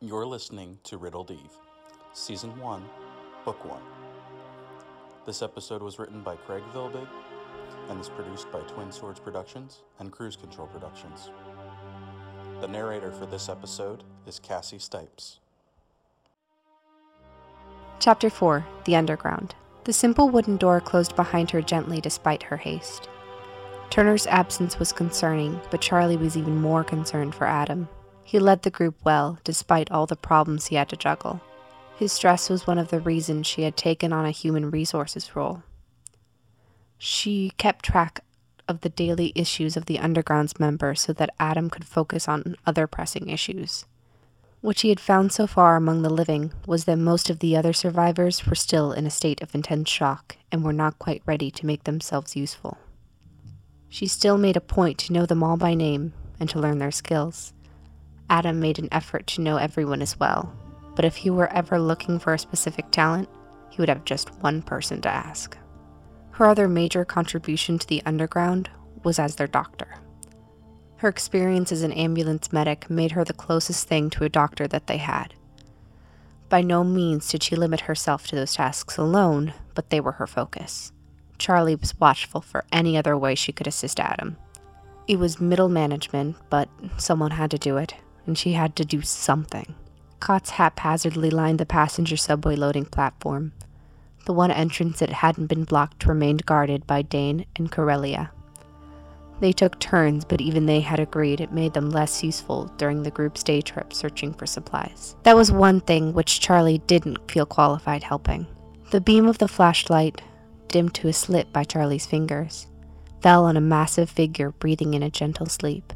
You're listening to Riddled Eve, Season 1, Book 1. This episode was written by Craig Vilbig and is produced by Twin Swords Productions and Cruise Control Productions. The narrator for this episode is Cassie Stipes. Chapter 4 The Underground. The simple wooden door closed behind her gently despite her haste. Turner's absence was concerning, but Charlie was even more concerned for Adam. He led the group well, despite all the problems he had to juggle. His stress was one of the reasons she had taken on a human resources role. She kept track of the daily issues of the Underground's members so that Adam could focus on other pressing issues. What she had found so far among the living was that most of the other survivors were still in a state of intense shock and were not quite ready to make themselves useful. She still made a point to know them all by name and to learn their skills. Adam made an effort to know everyone as well, but if he were ever looking for a specific talent, he would have just one person to ask. Her other major contribution to the underground was as their doctor. Her experience as an ambulance medic made her the closest thing to a doctor that they had. By no means did she limit herself to those tasks alone, but they were her focus. Charlie was watchful for any other way she could assist Adam. It was middle management, but someone had to do it, and she had to do something. Cots haphazardly lined the passenger subway loading platform. The one entrance that hadn't been blocked remained guarded by Dane and Corellia. They took turns, but even they had agreed it made them less useful during the group's day trip searching for supplies. That was one thing which Charlie didn't feel qualified helping. The beam of the flashlight, dimmed to a slit by Charlie's fingers, fell on a massive figure breathing in a gentle sleep.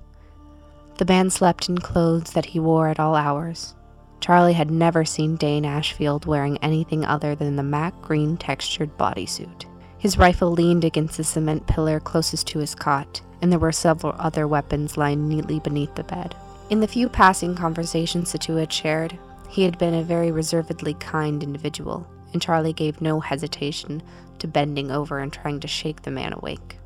The man slept in clothes that he wore at all hours. Charlie had never seen Dane Ashfield wearing anything other than the matte green textured bodysuit. His rifle leaned against the cement pillar closest to his cot, and there were several other weapons lying neatly beneath the bed. In the few passing conversations the two had shared, he had been a very reservedly kind individual, and Charlie gave no hesitation to bending over and trying to shake the man awake.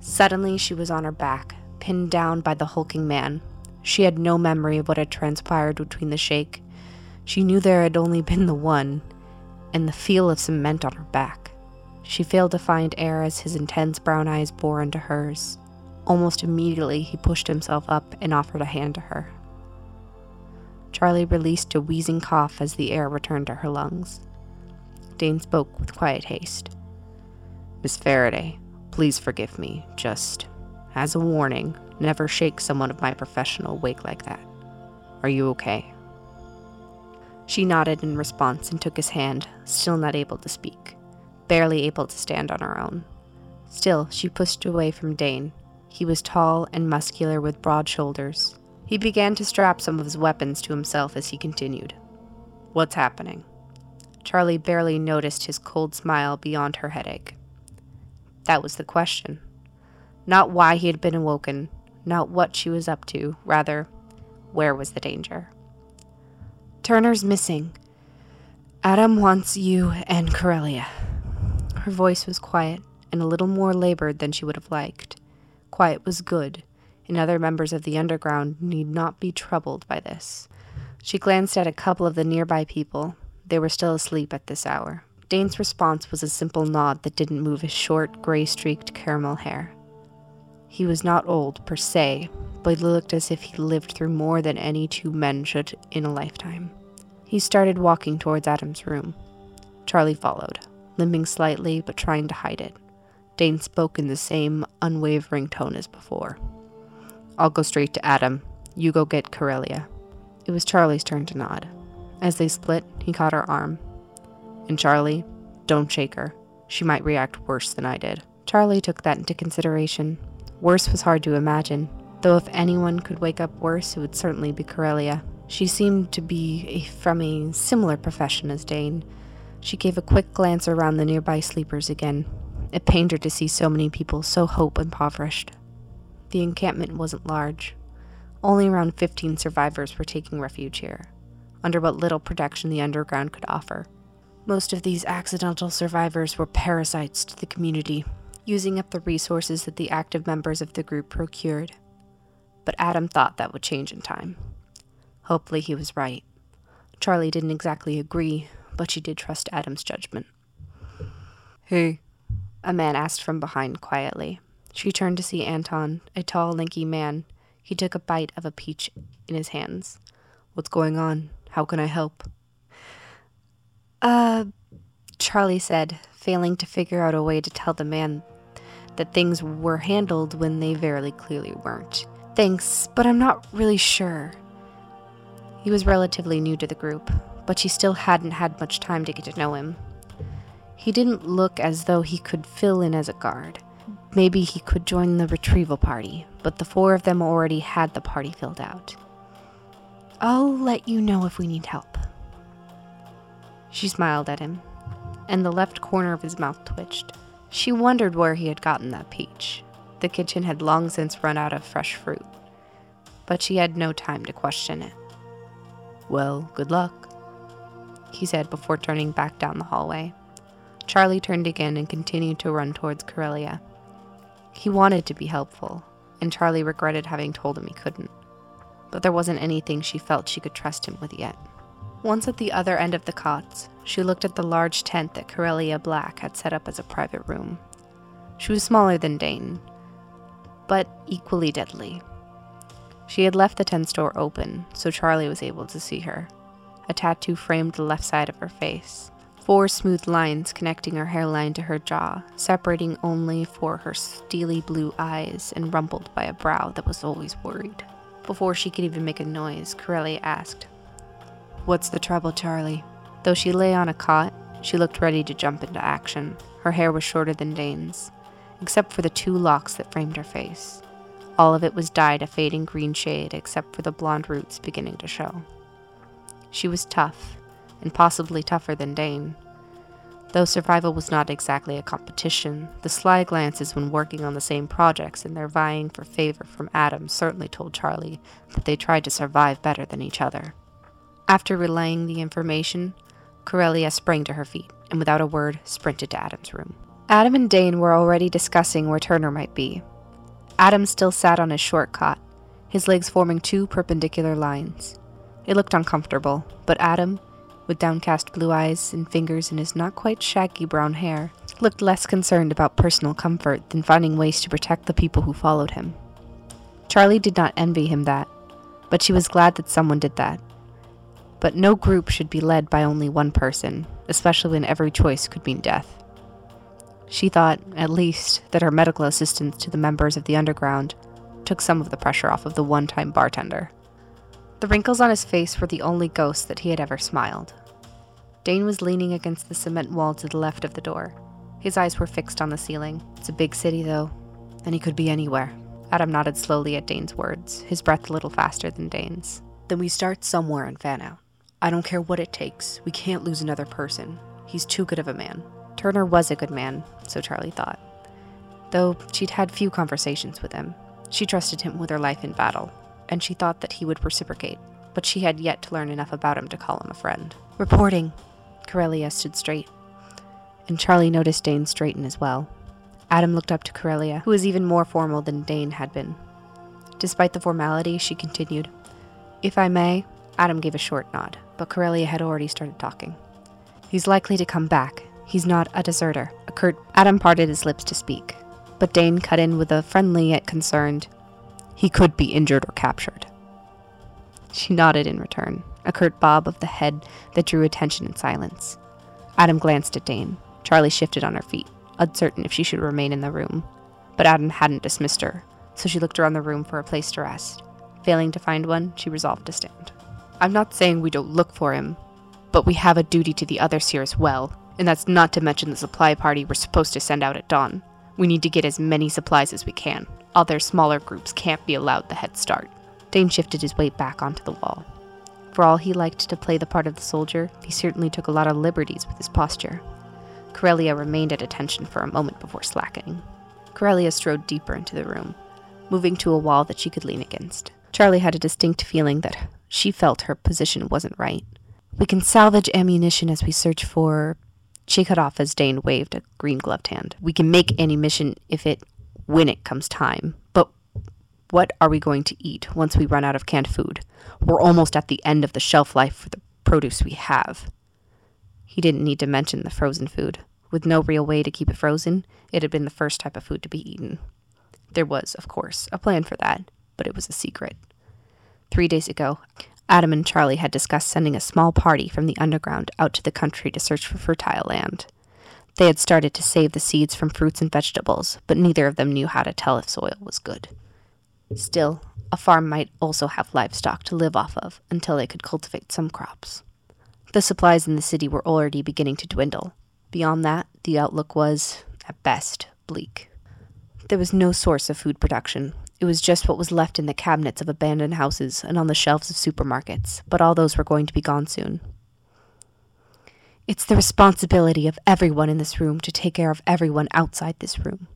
Suddenly, she was on her back, pinned down by the hulking man. She had no memory of what had transpired between the shake. She knew there had only been the one, and the feel of cement on her back. She failed to find air as his intense brown eyes bore into hers. Almost immediately, he pushed himself up and offered a hand to her. Charlie released a wheezing cough as the air returned to her lungs. Dane spoke with quiet haste. Miss Faraday, please forgive me. Just as a warning, never shake someone of my professional wake like that. Are you okay? She nodded in response and took his hand, still not able to speak, barely able to stand on her own. Still, she pushed away from Dane. He was tall and muscular with broad shoulders. He began to strap some of his weapons to himself as he continued. What's happening? Charlie barely noticed his cold smile beyond her headache. That was the question. Not why he had been awoken, not what she was up to, rather, where was the danger? Turner's missing. Adam wants you and Corellia. Her voice was quiet and a little more labored than she would have liked. Quiet was good, and other members of the underground need not be troubled by this. She glanced at a couple of the nearby people. They were still asleep at this hour. Dane's response was a simple nod that didn't move his short, gray streaked caramel hair. He was not old, per se, but looked as if he lived through more than any two men should in a lifetime. He started walking towards Adam's room. Charlie followed, limping slightly but trying to hide it. Dane spoke in the same unwavering tone as before. I'll go straight to Adam. You go get Corellia. It was Charlie's turn to nod. As they split, he caught her arm. And Charlie, don't shake her. She might react worse than I did. Charlie took that into consideration, Worse was hard to imagine, though if anyone could wake up worse, it would certainly be Corellia. She seemed to be from a similar profession as Dane. She gave a quick glance around the nearby sleepers again. It pained her to see so many people so hope impoverished. The encampment wasn't large. Only around 15 survivors were taking refuge here, under what little protection the underground could offer. Most of these accidental survivors were parasites to the community, using up the resources that the active members of the group procured. But Adam thought that would change in time. Hopefully, he was right. Charlie didn't exactly agree, but she did trust Adam's judgment. Hey, a man asked from behind quietly. She turned to see Anton, a tall, lanky man. He took a bite of a peach in his hands. What's going on? How can I help? Uh, Charlie said, failing to figure out a way to tell the man that things were handled when they very clearly weren't. Thanks, but I'm not really sure. He was relatively new to the group, but she still hadn't had much time to get to know him. He didn't look as though he could fill in as a guard. Maybe he could join the retrieval party, but the four of them already had the party filled out. I'll let you know if we need help. She smiled at him, and the left corner of his mouth twitched. She wondered where he had gotten that peach. The kitchen had long since run out of fresh fruit, but she had no time to question it. Well, good luck, he said before turning back down the hallway. Charlie turned again and continued to run towards Corellia. He wanted to be helpful, and Charlie regretted having told him he couldn't. But there wasn't anything she felt she could trust him with yet. Once at the other end of the cots, she looked at the large tent that Corellia Black had set up as a private room. She was smaller than Dane, but equally deadly. She had left the tent door open, so Charlie was able to see her. A tattoo framed the left side of her face, four smooth lines connecting her hairline to her jaw, separating only for her steely blue eyes and rumpled by a brow that was always worried. Before she could even make a noise, Corellia asked, What's the trouble, Charlie? Though she lay on a cot, she looked ready to jump into action. Her hair was shorter than Dane's, except for the two locks that framed her face. All of it was dyed a fading green shade, except for the blonde roots beginning to show. She was tough, and possibly tougher than Dane. Though survival was not exactly a competition, the sly glances when working on the same projects and their vying for favor from Adam certainly told Charlie that they tried to survive better than each other. After relaying the information, Corellia sprang to her feet and without a word sprinted to Adam's room. Adam and Dane were already discussing where Turner might be. Adam still sat on his short cot, his legs forming two perpendicular lines. It looked uncomfortable, but Adam, with downcast blue eyes and fingers in his not quite shaggy brown hair, looked less concerned about personal comfort than finding ways to protect the people who followed him. Charlie did not envy him that, but she was glad that someone did that. But no group should be led by only one person, especially when every choice could mean death. She thought, at least, that her medical assistance to the members of the underground took some of the pressure off of the one time bartender. The wrinkles on his face were the only ghost that he had ever smiled. Dane was leaning against the cement wall to the left of the door. His eyes were fixed on the ceiling. It's a big city, though, and he could be anywhere. Adam nodded slowly at Dane's words, his breath a little faster than Dane's. Then we start somewhere and fan out. I don't care what it takes. We can't lose another person. He's too good of a man. Turner was a good man, so Charlie thought. Though she'd had few conversations with him, she trusted him with her life in battle, and she thought that he would reciprocate, but she had yet to learn enough about him to call him a friend. Reporting. Corellia stood straight, and Charlie noticed Dane straighten as well. Adam looked up to Corellia, who was even more formal than Dane had been. Despite the formality, she continued, If I may, Adam gave a short nod, but Corellia had already started talking. He's likely to come back. He's not a deserter. A curt Adam parted his lips to speak, but Dane cut in with a friendly yet concerned, he could be injured or captured. She nodded in return, a curt bob of the head that drew attention in silence. Adam glanced at Dane. Charlie shifted on her feet, uncertain if she should remain in the room. But Adam hadn't dismissed her, so she looked around the room for a place to rest. Failing to find one, she resolved to stand. I'm not saying we don't look for him, but we have a duty to the others here as well, and that's not to mention the supply party we're supposed to send out at dawn. We need to get as many supplies as we can. Other smaller groups can't be allowed the head start. Dane shifted his weight back onto the wall. For all he liked to play the part of the soldier, he certainly took a lot of liberties with his posture. Corellia remained at attention for a moment before slackening. Corellia strode deeper into the room, moving to a wall that she could lean against. Charlie had a distinct feeling that she felt her position wasn't right. We can salvage ammunition as we search for. She cut off as Dane waved a green gloved hand. We can make ammunition if it. when it comes time. But what are we going to eat once we run out of canned food? We're almost at the end of the shelf life for the produce we have. He didn't need to mention the frozen food. With no real way to keep it frozen, it had been the first type of food to be eaten. There was, of course, a plan for that, but it was a secret. Three days ago, Adam and Charlie had discussed sending a small party from the underground out to the country to search for fertile land. They had started to save the seeds from fruits and vegetables, but neither of them knew how to tell if soil was good. Still, a farm might also have livestock to live off of until they could cultivate some crops. The supplies in the city were already beginning to dwindle. Beyond that, the outlook was, at best, bleak. There was no source of food production. It was just what was left in the cabinets of abandoned houses and on the shelves of supermarkets, but all those were going to be gone soon. It's the responsibility of everyone in this room to take care of everyone outside this room.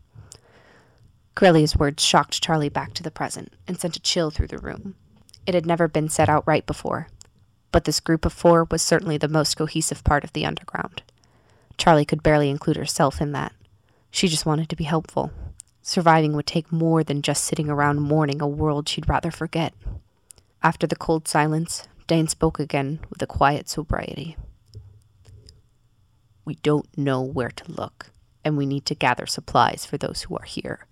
Corellia's words shocked Charlie back to the present and sent a chill through the room. It had never been said outright before, but this group of four was certainly the most cohesive part of the underground. Charlie could barely include herself in that. She just wanted to be helpful. Surviving would take more than just sitting around mourning a world she'd rather forget. After the cold silence, Dane spoke again with a quiet sobriety. We don't know where to look, and we need to gather supplies for those who are here.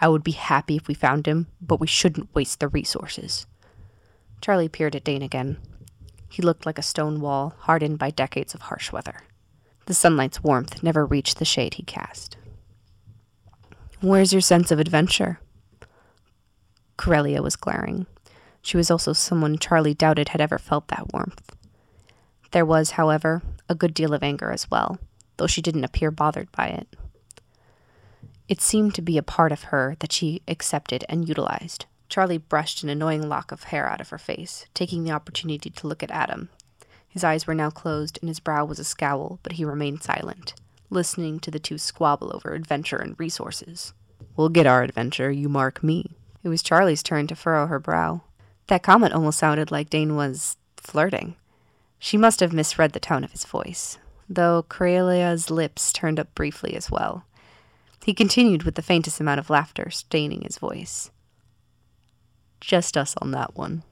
I would be happy if we found him, but we shouldn't waste the resources. Charlie peered at Dane again. He looked like a stone wall, hardened by decades of harsh weather. The sunlight's warmth never reached the shade he cast. Where's your sense of adventure? Corellia was glaring. She was also someone Charlie doubted had ever felt that warmth. There was, however, a good deal of anger as well, though she didn't appear bothered by it. It seemed to be a part of her that she accepted and utilized. Charlie brushed an annoying lock of hair out of her face, taking the opportunity to look at Adam. His eyes were now closed and his brow was a scowl, but he remained silent, listening to the two squabble over adventure and resources. We'll get our adventure, you mark me. It was Charlie's turn to furrow her brow. That comment almost sounded like Dane was flirting. She must have misread the tone of his voice, though Corellia's lips turned up briefly as well. He continued with the faintest amount of laughter staining his voice. Just us on that one.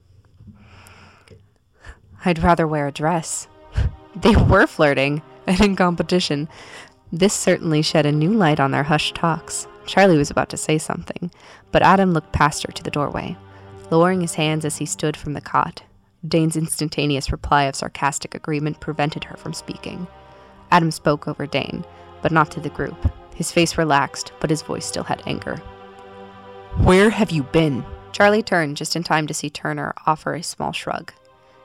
I'd rather wear a dress. they were flirting and in competition. This certainly shed a new light on their hushed talks. Charlie was about to say something, but Adam looked past her to the doorway, lowering his hands as he stood from the cot. Dane's instantaneous reply of sarcastic agreement prevented her from speaking. Adam spoke over Dane, but not to the group. His face relaxed, but his voice still had anger. Where have you been? Charlie turned just in time to see Turner offer a small shrug.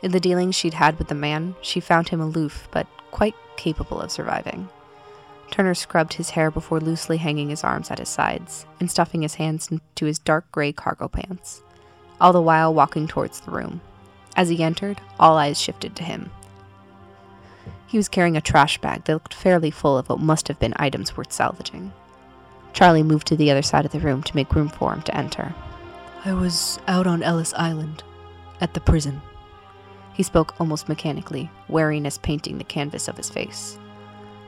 In the dealings she'd had with the man, she found him aloof, but quite capable of surviving. Turner scrubbed his hair before loosely hanging his arms at his sides and stuffing his hands into his dark gray cargo pants, all the while walking towards the room. As he entered, all eyes shifted to him. He was carrying a trash bag that looked fairly full of what must have been items worth salvaging. Charlie moved to the other side of the room to make room for him to enter. I was out on Ellis Island, at the prison. He spoke almost mechanically, wariness painting the canvas of his face.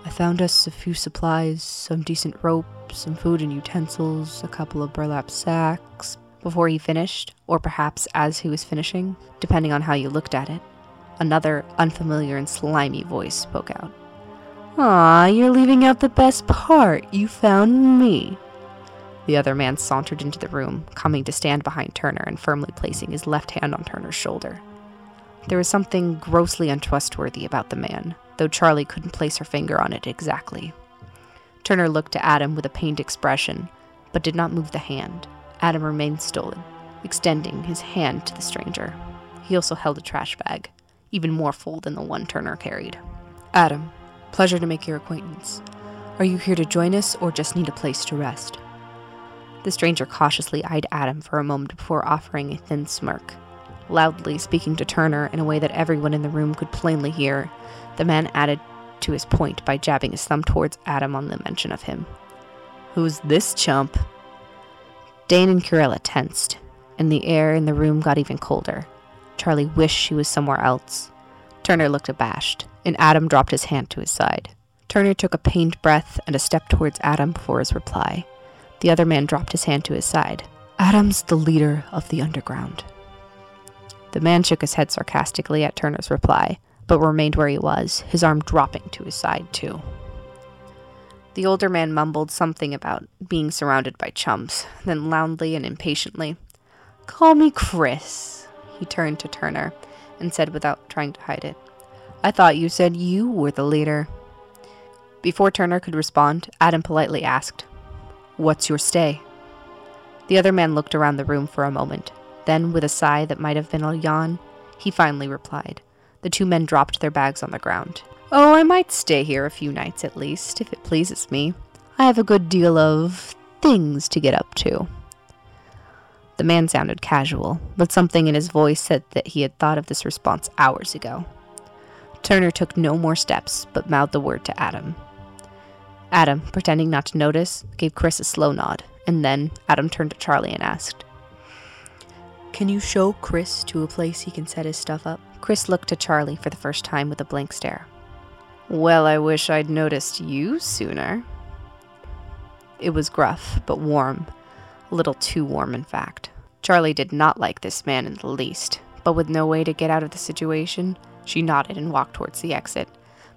I found us a few supplies, some decent rope, some food and utensils, a couple of burlap sacks. Before he finished, or perhaps as he was finishing, depending on how you looked at it, another unfamiliar and slimy voice spoke out. Ah, you're leaving out the best part. You found me. The other man sauntered into the room, coming to stand behind Turner and firmly placing his left hand on Turner's shoulder. There was something grossly untrustworthy about the man, though Charlie couldn't place her finger on it exactly. Turner looked to Adam with a pained expression, but did not move the hand. Adam remained stolid, extending his hand to the stranger. He also held a trash bag, even more full than the one Turner carried. Adam, pleasure to make your acquaintance. Are you here to join us or just need a place to rest? The stranger cautiously eyed Adam for a moment before offering a thin smirk. Loudly speaking to Turner in a way that everyone in the room could plainly hear, the man added to his point by jabbing his thumb towards Adam on the mention of him. Who's this chump? Dane and Corellia tensed, and the air in the room got even colder. Charlie wished she was somewhere else. Turner looked abashed, and Adam dropped his hand to his side. Turner took a pained breath and a step towards Adam before his reply. The other man dropped his hand to his side. Adam's the leader of the underground. The man shook his head sarcastically at Turner's reply, but remained where he was, his arm dropping to his side, too. The older man mumbled something about being surrounded by chumps, then loudly and impatiently, Call me Chris. He turned to Turner and said without trying to hide it, I thought you said you were the leader. Before Turner could respond, Adam politely asked, What's your stay? The other man looked around the room for a moment. Then, with a sigh that might have been a yawn, he finally replied. The two men dropped their bags on the ground. Oh, I might stay here a few nights at least, if it pleases me. I have a good deal of things to get up to. The man sounded casual, but something in his voice said that he had thought of this response hours ago. Turner took no more steps, but mouthed the word to Adam. Adam, pretending not to notice, gave Chris a slow nod, and then Adam turned to Charlie and asked, Can you show Chris to a place he can set his stuff up? Chris looked to Charlie for the first time with a blank stare. Well, I wish I'd noticed you sooner. It was gruff, but warm. A little too warm, in fact. Charlie did not like this man in the least, but with no way to get out of the situation, she nodded and walked towards the exit,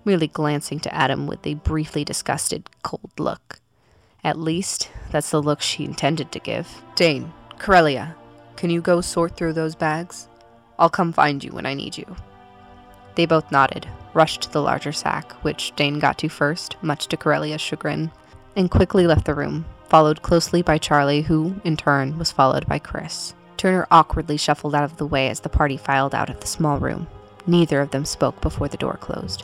merely glancing to Adam with a briefly disgusted, cold look. At least, that's the look she intended to give. Dane, Corellia, can you go sort through those bags? I'll come find you when I need you. They both nodded, rushed to the larger sack, which Dane got to first, much to Corellia's chagrin, and quickly left the room, followed closely by Charlie, who, in turn, was followed by Chris. Turner awkwardly shuffled out of the way as the party filed out of the small room. Neither of them spoke before the door closed.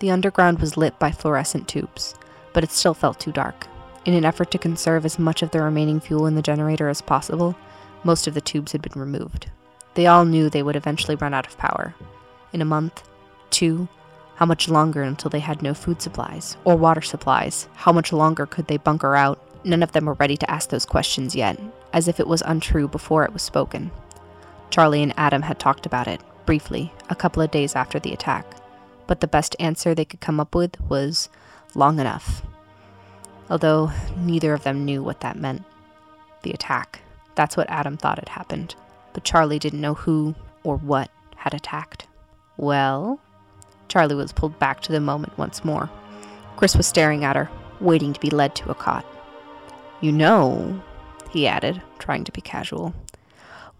The underground was lit by fluorescent tubes, but it still felt too dark. In an effort to conserve as much of the remaining fuel in the generator as possible, most of the tubes had been removed, they all knew they would eventually run out of power. In a month, two, how much longer until they had no food supplies or water supplies? How much longer could they bunker out? None of them were ready to ask those questions yet, as if it was untrue before it was spoken. Charlie and Adam had talked about it, briefly, a couple of days after the attack, but the best answer they could come up with was long enough. Although neither of them knew what that meant. The attack. That's what Adam thought had happened but Charlie didn't know who or what had attacked. Well, Charlie was pulled back to the moment once more. Chris was staring at her, waiting to be led to a cot. You know, he added, trying to be casual,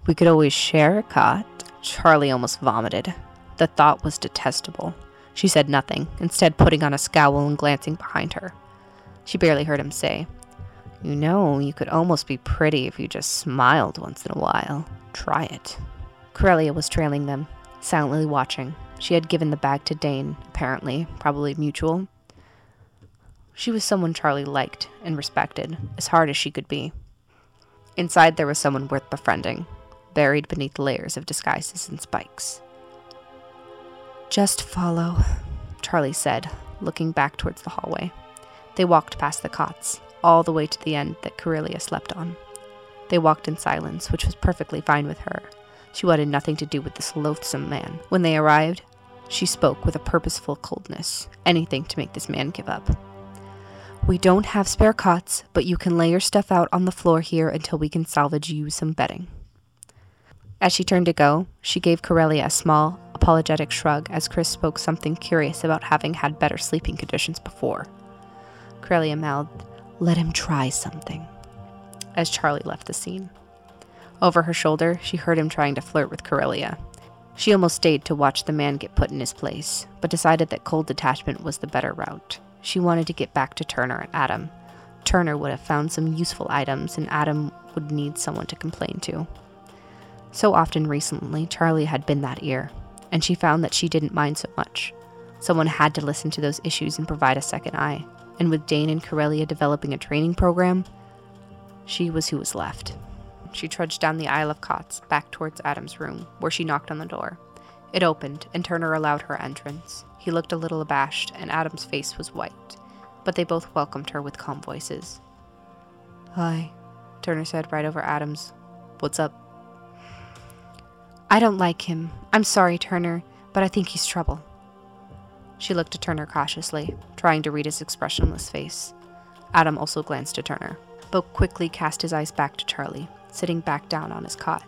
we could always share a cot. Charlie almost vomited. The thought was detestable. She said nothing, instead, putting on a scowl and glancing behind her. She barely heard him say, You know, you could almost be pretty if you just smiled once in a while. Try it. Corellia was trailing them, silently watching. She had given the bag to Dane, apparently, probably mutual. She was someone Charlie liked and respected, as hard as she could be. Inside, there was someone worth befriending, buried beneath layers of disguises and spikes. Just follow, Charlie said, looking back towards the hallway. They walked past the cots, all the way to the end that Corellia slept on. They walked in silence, which was perfectly fine with her. She wanted nothing to do with this loathsome man. When they arrived, she spoke with a purposeful coldness, anything to make this man give up. We don't have spare cots, but you can lay your stuff out on the floor here until we can salvage you some bedding. As she turned to go, she gave Corellia a small, apologetic shrug as Chris spoke something curious about having had better sleeping conditions before. Corellia mouthed, Let him try something as Charlie left the scene. Over her shoulder, she heard him trying to flirt with Corellia. She almost stayed to watch the man get put in his place, but decided that cold detachment was the better route. She wanted to get back to Turner and Adam. Turner would have found some useful items, and Adam would need someone to complain to. So often recently, Charlie had been that ear, and she found that she didn't mind so much. Someone had to listen to those issues and provide a second eye, and with Dane and Corellia developing a training program, she was who was left. She trudged down the aisle of cots, back towards Adam's room, where she knocked on the door. It opened, and Turner allowed her entrance. He looked a little abashed, and Adam's face was white, but they both welcomed her with calm voices. Hi, Turner said right over Adam's. What's up? I don't like him. I'm sorry, Turner, but I think he's trouble. She looked at Turner cautiously, trying to read his expressionless face. Adam also glanced at Turner but quickly cast his eyes back to Charlie, sitting back down on his cot.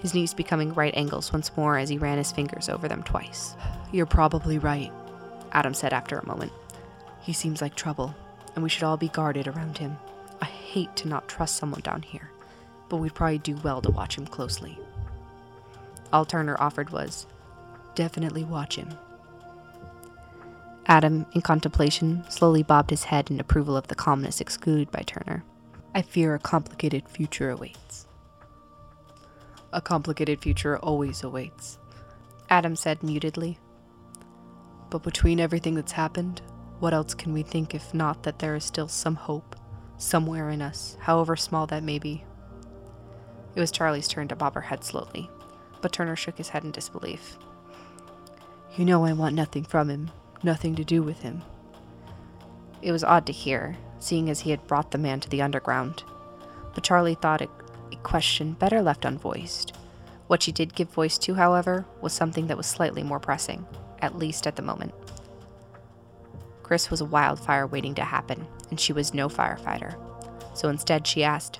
his knees becoming right angles once more as he ran his fingers over them twice. You're probably right, Adam said after a moment. He seems like trouble, and we should all be guarded around him. I hate to not trust someone down here, but we'd probably do well to watch him closely. All Turner offered was, Definitely watch him. Adam, in contemplation, slowly bobbed his head in approval of the calmness excluded by Turner. I fear a complicated future awaits. A complicated future always awaits, Adam said mutedly. But between everything that's happened, what else can we think if not that there is still some hope, somewhere in us, however small that may be? It was Charlie's turn to bob her head slowly, but Turner shook his head in disbelief. You know I want nothing from him, nothing to do with him. It was odd to hear, seeing as he had brought the man to the underground, but Charlie thought it a question better left unvoiced. What she did give voice to, however, was something that was slightly more pressing, at least at the moment. Chris was a wildfire waiting to happen, and she was no firefighter. So instead, she asked,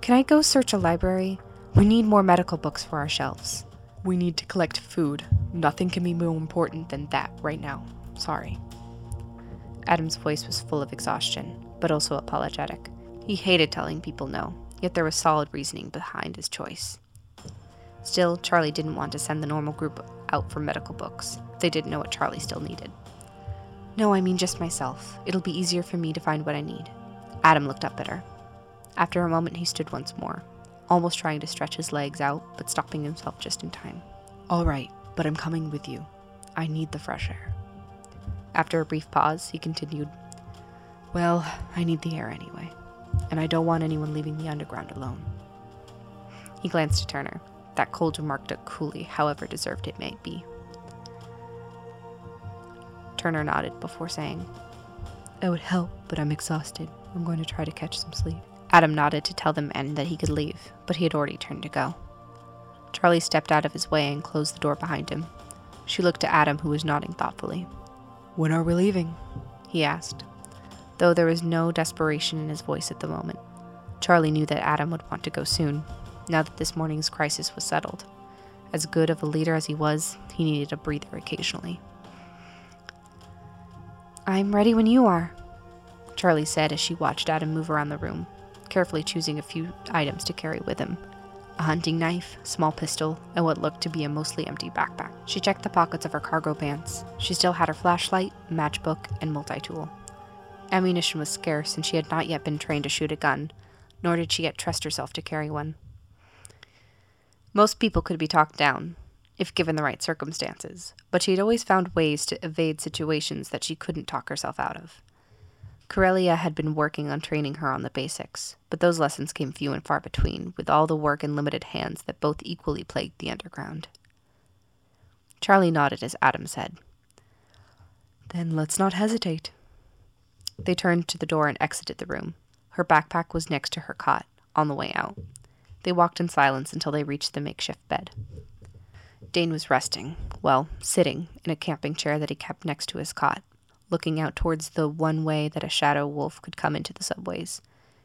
Can I go search a library? We need more medical books for our shelves. We need to collect food. Nothing can be more important than that right now. Sorry. Adam's voice was full of exhaustion, but also apologetic. He hated telling people no, yet there was solid reasoning behind his choice. Still, Charlie didn't want to send the normal group out for medical books. They didn't know what Charlie still needed. No, I mean just myself. It'll be easier for me to find what I need. Adam looked up at her. After a moment, he stood once more, almost trying to stretch his legs out, but stopping himself just in time. All right, but I'm coming with you. I need the fresh air. After a brief pause, he continued, Well, I need the air anyway, and I don't want anyone leaving the underground alone. He glanced at Turner. That cold remark took coolly, however deserved it might be. Turner nodded before saying, It would help, but I'm exhausted. I'm going to try to catch some sleep. Adam nodded to tell the men that he could leave, but he had already turned to go. Charlie stepped out of his way and closed the door behind him. She looked at Adam, who was nodding thoughtfully. When are we leaving? he asked, though there was no desperation in his voice at the moment. Charlie knew that Adam would want to go soon, now that this morning's crisis was settled. As good of a leader as he was, he needed a breather occasionally. I'm ready when you are, Charlie said as she watched Adam move around the room, carefully choosing a few items to carry with him a hunting knife, small pistol, and what looked to be a mostly empty backpack. She checked the pockets of her cargo pants. She still had her flashlight, matchbook, and multi tool. Ammunition was scarce, and she had not yet been trained to shoot a gun, nor did she yet trust herself to carry one. Most people could be talked down, if given the right circumstances, but she had always found ways to evade situations that she couldn't talk herself out of. Corellia had been working on training her on the basics, but those lessons came few and far between, with all the work and limited hands that both equally plagued the underground. Charlie nodded as Adam said, Then let's not hesitate. They turned to the door and exited the room. Her backpack was next to her cot, on the way out. They walked in silence until they reached the makeshift bed. Dane was resting, well, sitting, in a camping chair that he kept next to his cot looking out towards the one way that a shadow wolf could come into the subways,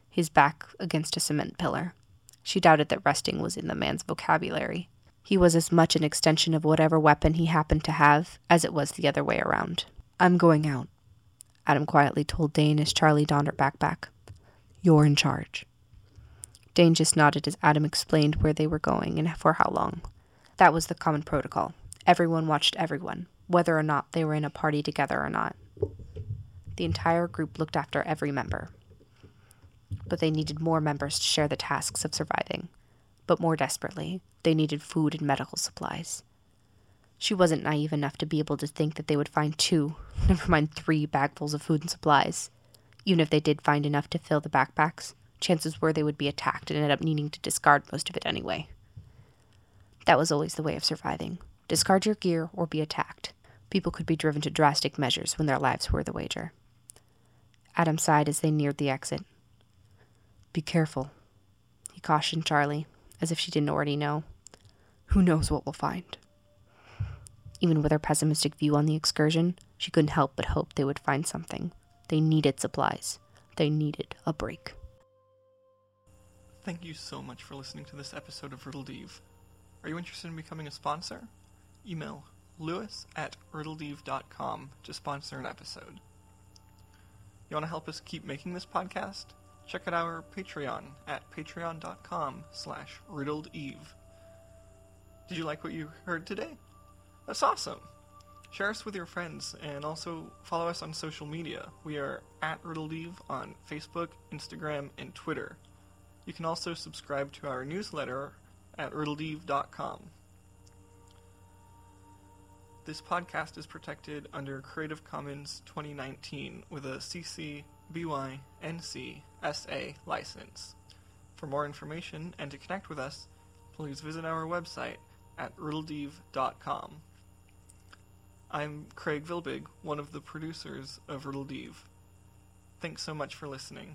his back against a cement pillar. She doubted that resting was in the man's vocabulary. He was as much an extension of whatever weapon he happened to have as it was the other way around. I'm going out, Adam quietly told Dane as Charlie donned her backpack. You're in charge. Dane just nodded as Adam explained where they were going and for how long. That was the common protocol. Everyone watched everyone, whether or not they were in a party together or not. The entire group looked after every member. But they needed more members to share the tasks of surviving. But more desperately, they needed food and medical supplies. She wasn't naive enough to be able to think that they would find two, never mind three bagfuls of food and supplies. Even if they did find enough to fill the backpacks, chances were they would be attacked and end up needing to discard most of it anyway. That was always the way of surviving discard your gear or be attacked. People could be driven to drastic measures when their lives were the wager. Adam sighed as they neared the exit. Be careful, he cautioned Charlie, as if she didn't already know. Who knows what we'll find? Even with her pessimistic view on the excursion, she couldn't help but hope they would find something. They needed supplies. They needed a break. Thank you so much for listening to this episode of Riddle Eve. Are you interested in becoming a sponsor? Email lewis at riddledeve.com to sponsor an episode. You want to help us keep making this podcast? Check out our Patreon at patreon.com slash riddledeve. Did you like what you heard today? That's awesome! Share us with your friends and also follow us on social media. We are at riddledeve on Facebook, Instagram, and Twitter. You can also subscribe to our newsletter at riddledeve.com. This podcast is protected under Creative Commons 2019 with a CC BY NC SA license. For more information and to connect with us, please visit our website at riddledeve.com. I'm Craig Vilbig, one of the producers of Riddledeve. Thanks so much for listening.